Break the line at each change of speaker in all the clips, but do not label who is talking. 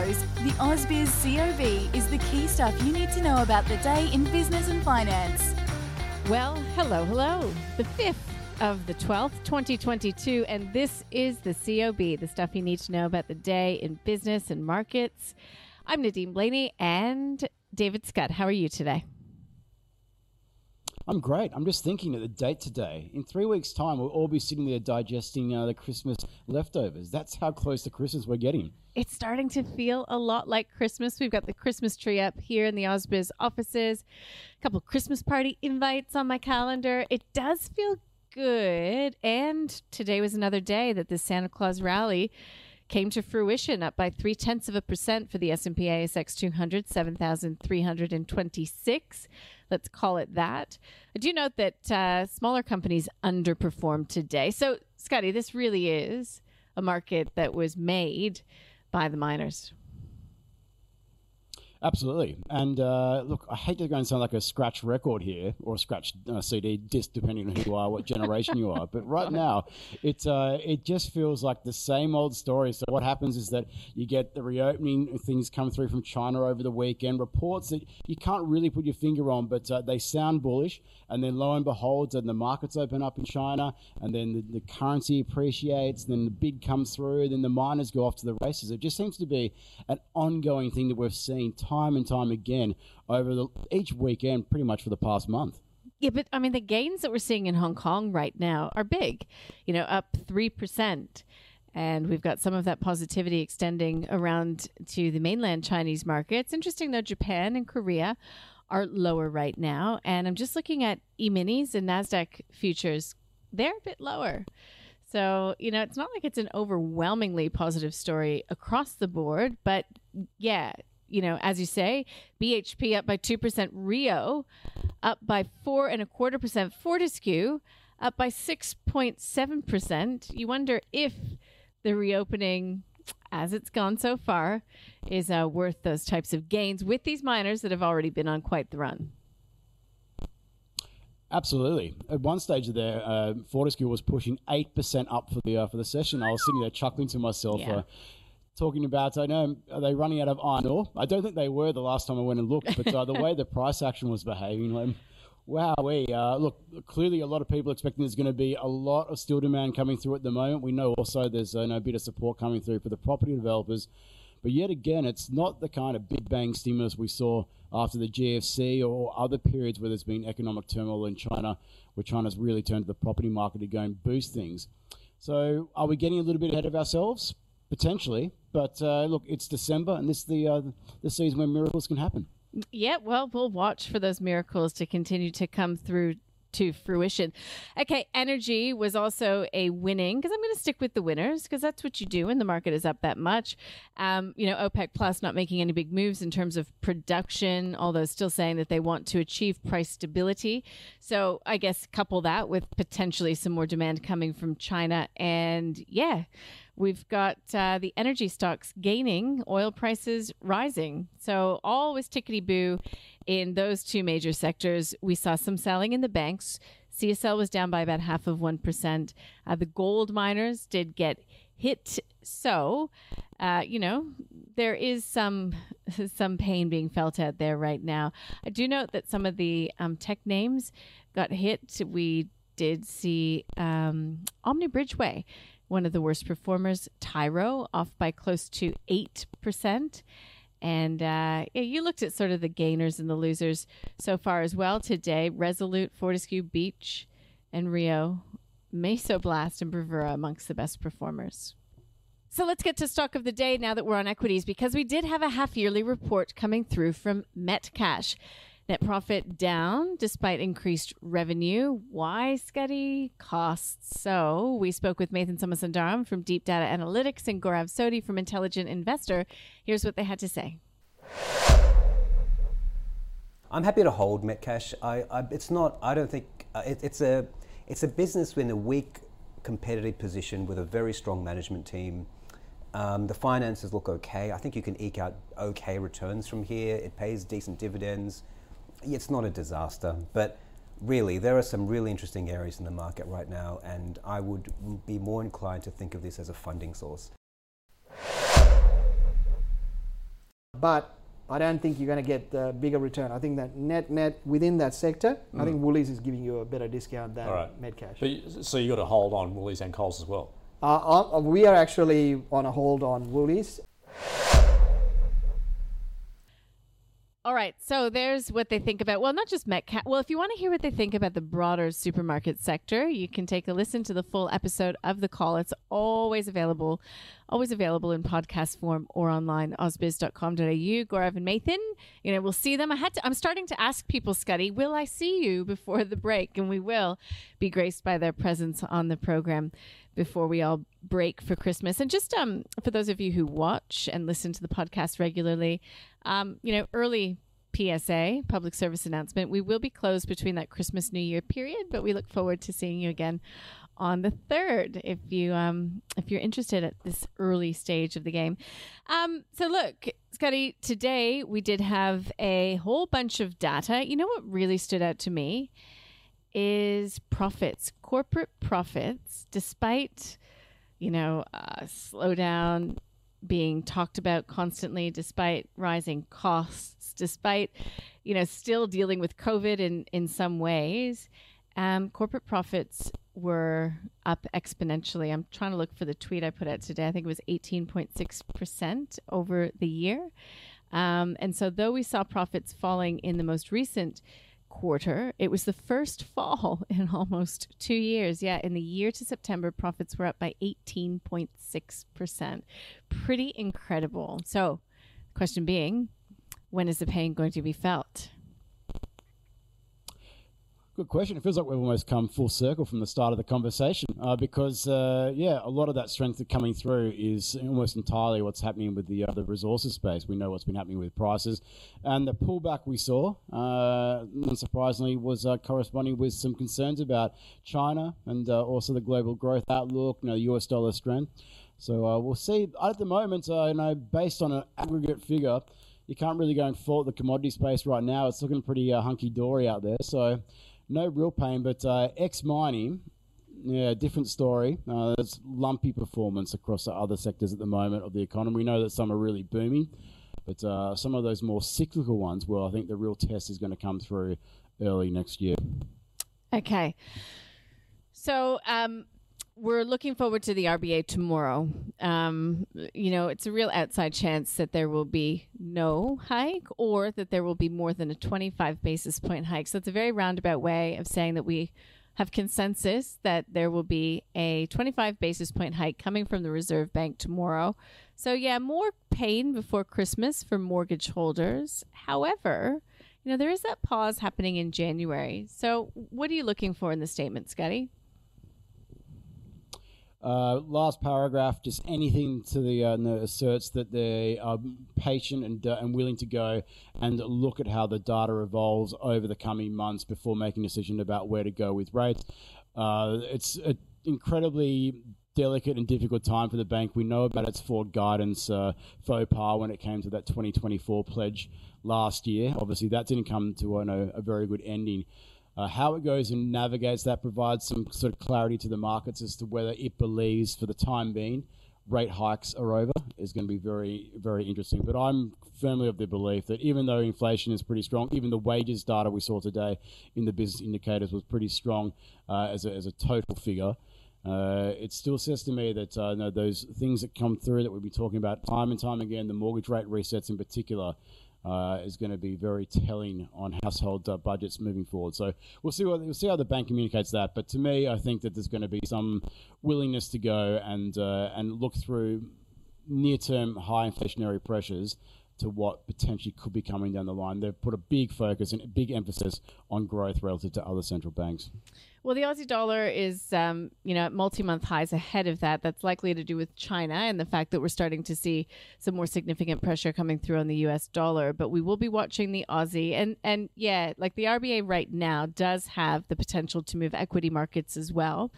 The AusBiz COB is the key stuff you need to know about the day in business and finance.
Well, hello, hello. The 5th of the 12th, 2022, and this is the COB, the stuff you need to know about the day in business and markets. I'm Nadine Blayney and David Scott. How are you today?
I'm great. I'm just thinking of the date today. In three weeks' time, we'll all be sitting there digesting uh, the Christmas leftovers. That's how close to Christmas we're getting.
It's starting to feel a lot like Christmas. We've got the Christmas tree up here in the Ausbiz offices, a couple Christmas party invites on my calendar. It does feel good. And today was another day that the Santa Claus rally came to fruition, up by three tenths of a percent for the S&P ASX 200, 7,326. Let's call it that. I do note that uh, smaller companies underperformed today. So, Scotty, this really is a market that was made by the miners.
Absolutely. And uh, look, I hate to go and sound like a scratch record here or a scratch uh, CD disc, depending on who you are, what generation you are. But right now, it uh, it just feels like the same old story. So what happens is that you get the reopening things come through from China over the weekend, reports that you can't really put your finger on, but uh, they sound bullish. And then lo and behold, and the markets open up in China, and then the, the currency appreciates, then the bid comes through, then the miners go off to the races. It just seems to be an ongoing thing that we've seen time and time again over the, each weekend, pretty much for the past month.
Yeah, but I mean, the gains that we're seeing in Hong Kong right now are big, you know, up 3%. And we've got some of that positivity extending around to the mainland Chinese market. It's interesting, though, Japan and Korea are lower right now. And I'm just looking at e minis and NASDAQ futures, they're a bit lower. So, you know, it's not like it's an overwhelmingly positive story across the board, but yeah, you know, as you say, BHP up by 2%, Rio up by four and a quarter percent, Fortescue up by 6.7%. You wonder if the reopening, as it's gone so far, is uh, worth those types of gains with these miners that have already been on quite the run.
Absolutely. At one stage there, uh, Fortescue was pushing eight percent up for the uh, for the session. I was sitting there chuckling to myself,
Yeah.
uh, talking about. I know are they running out of iron ore? I don't think they were the last time I went and looked, but uh, the way the price action was behaving, like, wow, we uh, look clearly a lot of people expecting there's going to be a lot of steel demand coming through at the moment. We know also there's uh, no bit of support coming through for the property developers. But yet again, it's not the kind of big bang stimulus we saw after the GFC or other periods where there's been economic turmoil in China, where China's really turned to the property market to go and boost things. So, are we getting a little bit ahead of ourselves? Potentially, but uh, look, it's December, and this is the uh, the season where miracles can happen.
Yeah, well, we'll watch for those miracles to continue to come through to fruition. Okay, energy was also a winning because I'm going to stick with the winners because that's what you do when the market is up that much. Um, you know, OPEC Plus not making any big moves in terms of production, although still saying that they want to achieve price stability. So I guess couple that with potentially some more demand coming from China, and yeah. We've got uh, the energy stocks gaining, oil prices rising. So all was tickety boo in those two major sectors. We saw some selling in the banks. CSL was down by about half of 1%. Uh, the gold miners did get hit. So, uh, you know, there is some some pain being felt out there right now. I do note that some of the um, tech names got hit. We did see um, Omni Bridgeway one of the worst performers, Tyro, off by close to 8%. And uh, yeah, you looked at sort of the gainers and the losers so far as well today. Resolute, Fortescue, Beach, and Rio, Mesoblast, and Bravura amongst the best performers. So let's get to stock of the day now that we're on equities because we did have a half yearly report coming through from Metcash. Net profit down despite increased revenue. Why, Scotty? Costs. So we spoke with Nathan Somasundaram from Deep Data Analytics and Gaurav Sodhi from Intelligent Investor. Here's what they had to say.
I'm happy to hold Metcash. I, I it's not. I don't think uh, it, it's a it's a business in a weak competitive position with a very strong management team. Um, the finances look okay. I think you can eke out okay returns from here. It pays decent dividends it's not a disaster, but really, there are some really interesting areas in the market right now, and I would be more inclined to think of this as a funding source.
But I don't think you're going to get a bigger return. I think that net net within that sector, mm. I think Woolies is giving you a better discount than right. Metcash.
But, so you got to hold on Woolies and Coles as well.
Uh, uh, we are actually on a hold on Woolies.
All right, so there's what they think about. Well, not just Metcash. Well, if you want to hear what they think about the broader supermarket sector, you can take a listen to the full episode of the call. It's always available, always available in podcast form or online. Ausbiz.com.au. Gaurav and Nathan, you know, we'll see them. I had to. I'm starting to ask people, Scotty, will I see you before the break? And we will be graced by their presence on the program before we all break for Christmas. And just um, for those of you who watch and listen to the podcast regularly, um, you know, early PSA, public service announcement, we will be closed between that Christmas New Year period, but we look forward to seeing you again on the third if you um if you're interested at this early stage of the game. Um so look, Scotty, today we did have a whole bunch of data. You know what really stood out to me? Is profits, corporate profits, despite, you know, uh, slowdown being talked about constantly, despite rising costs, despite, you know, still dealing with COVID in, in some ways, um, corporate profits were up exponentially. I'm trying to look for the tweet I put out today. I think it was 18.6% over the year. Um, and so, though we saw profits falling in the most recent quarter. It was the first fall in almost two years. Yeah, in the year to September, profits were up by 18.6%. Pretty incredible. So, question being, when is the pain going to be felt?
Good question. It feels like we've almost come full circle from the start of the conversation uh, because, uh, yeah, a lot of that strength coming through is almost entirely what's happening with the uh, the resources space. We know what's been happening with prices, and the pullback we saw, uh, unsurprisingly, was uh, corresponding with some concerns about China and uh, also the global growth outlook, you know, US dollar strength. So we'll see. At the moment, you know, based on an aggregate figure, you can't really go and fault the commodity space right now. It's looking pretty hunky dory out there. So no real pain, but uh, X mining, yeah, different story. Uh, there's lumpy performance across the other sectors at the moment of the economy. We know that some are really booming, but uh, some of those more cyclical ones, well, I think the real test is going to come through early next year.
Okay. So, um, we're looking forward to the RBA tomorrow. Um, you know, it's a real outside chance that there will be no hike or that there will be more than a 25 basis point hike. So it's a very roundabout way of saying that we have consensus that there will be a 25 basis point hike coming from the Reserve Bank tomorrow. So, yeah, more pain before Christmas for mortgage holders. However, you know, there is that pause happening in January. So, what are you looking for in the statement, Scotty?
Uh, last paragraph, just anything to the uh, no, asserts that they are patient and, uh, and willing to go and look at how the data evolves over the coming months before making a decision about where to go with rates. Uh, it's an incredibly delicate and difficult time for the bank. We know about its forward guidance uh, faux pas when it came to that 2024 pledge last year. Obviously, that didn't come to a very good ending. Uh, how it goes and navigates that provides some sort of clarity to the markets as to whether it believes, for the time being, rate hikes are over is going to be very, very interesting. But I'm firmly of the belief that even though inflation is pretty strong, even the wages data we saw today in the business indicators was pretty strong uh, as, a, as a total figure. Uh, it still says to me that uh, those things that come through that we've been talking about time and time again, the mortgage rate resets in particular, uh, is going to be very telling on household uh, budgets moving forward. So we'll see what we'll see how the bank communicates that. But to me, I think that there's going to be some willingness to go and uh, and look through near-term high inflationary pressures to what potentially could be coming down the line. They've put a big focus and a big emphasis on growth relative to other central banks.
Well, the Aussie dollar is, um, you know, at multi-month highs ahead of that. That's likely to do with China and the fact that we're starting to see some more significant pressure coming through on the U.S. dollar. But we will be watching the Aussie, and and yeah, like the RBA right now does have the potential to move equity markets as well,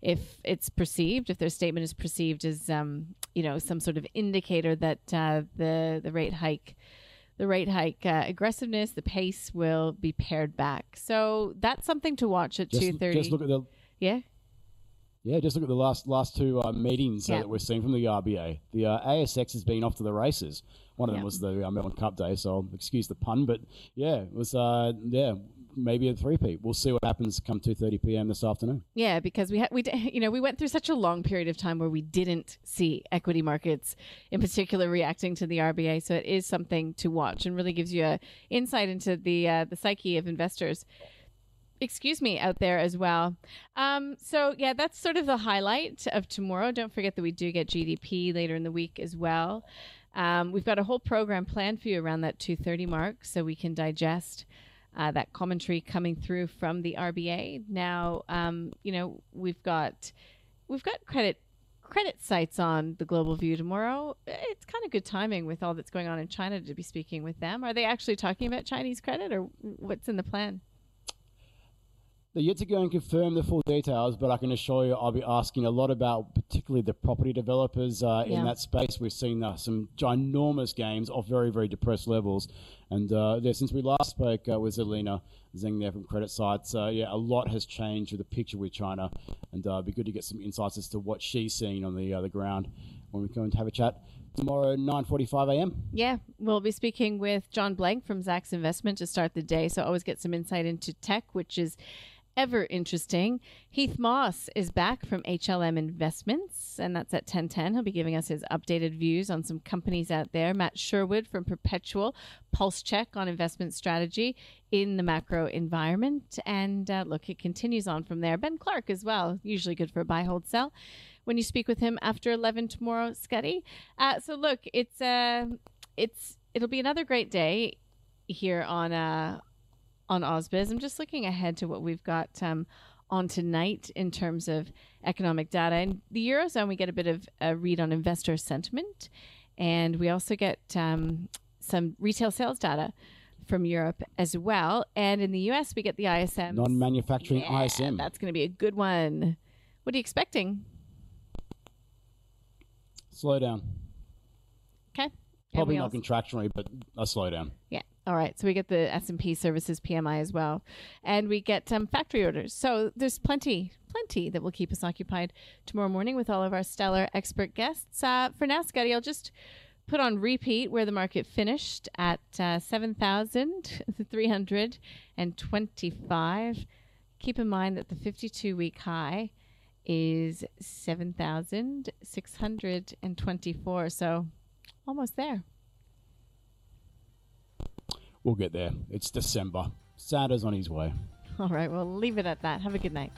if it's perceived, if their statement is perceived as, um, you know, some sort of indicator that uh, the the rate hike the rate hike uh, aggressiveness, the pace will be pared back. So that's something to watch at two thirty.
Just look at the
yeah.
Yeah, just look at the last last two uh, meetings uh,
Yeah.
that we're seeing from the RBA. The uh, ASX has been off to the races. One of them
Yeah.
was the uh, Melbourne Cup day, so I'll excuse the pun, but yeah, it was uh, yeah maybe a three-peat. We'll see what happens come two thirty p.m. this afternoon.
Yeah, because we had we you know we went through such a long period of time where we didn't see equity markets in particular reacting to the RBA, so it is something to watch and really gives you a insight into the uh, the psyche of investors. Excuse me, out there as well. Um, so yeah, that's sort of the highlight of tomorrow. Don't forget that we do get GDP later in the week as well. Um, we've got a whole program planned for you around that two thirty mark, so we can digest uh, that commentary coming through from the RBA. Now, um, you know, we've got we've got credit CreditSights on the Global View tomorrow. It's kind of good timing with all that's going on in China to be speaking with them. Are they actually talking about Chinese credit, or what's in the plan?
They're yet to go and confirm the full details, but I can assure you I'll be asking a lot about particularly the property developers uh,
Yeah.
in that space. We've seen uh, some ginormous gains off very, very depressed levels. And uh, yeah, since we last spoke uh, with Zerlina Zeng there from CreditSights, uh, yeah, a lot has changed with the picture with China. And uh, it'd be good to get some insights as to what she's seeing on the, uh, the ground when we come and have a chat tomorrow, 9.45 a.m.
Yeah, we'll be speaking with John Blank from Zacks Investment to start the day. So always get some insight into tech, which is ever interesting. Heath Moss is back from HLM Investments, and that's at 1010. He'll be giving us his updated views on some companies out there. Matt Sherwood from Perpetual, pulse check on investment strategy in the macro environment. And uh, look, it continues on from there. Ben Clark as well, usually good for a buy, hold, sell. When you speak with him after 11 tomorrow, Scotty. Uh, so look, it's uh, it's it'll be another great day here on uh, on Ausbiz. I'm just looking ahead to what we've got um, on tonight in terms of economic data. In the Eurozone, we get a bit of a read on investor sentiment, and we also get um, some retail sales data from Europe as well. And in the US, we get the ISM.
Non-manufacturing
Yeah,
ISM.
That's going to be a good one. What are you expecting?
Slow down.
Okay.
Probably not
also-
contractionary, but a slowdown.
Yeah. All right. So we get the S and P Services PMI as well, and we get um, factory orders. So there's plenty, plenty that will keep us occupied tomorrow morning with all of our stellar expert guests. Uh, for now, Scotty, I'll just put on repeat where the market finished at uh, seven thousand three hundred and twenty-five. Keep in mind that the 52-week high is seven thousand six hundred and twenty-four. So almost there.
We'll get there. It's December. Santa's on his way.
All right, we'll leave it at that. Have a good night.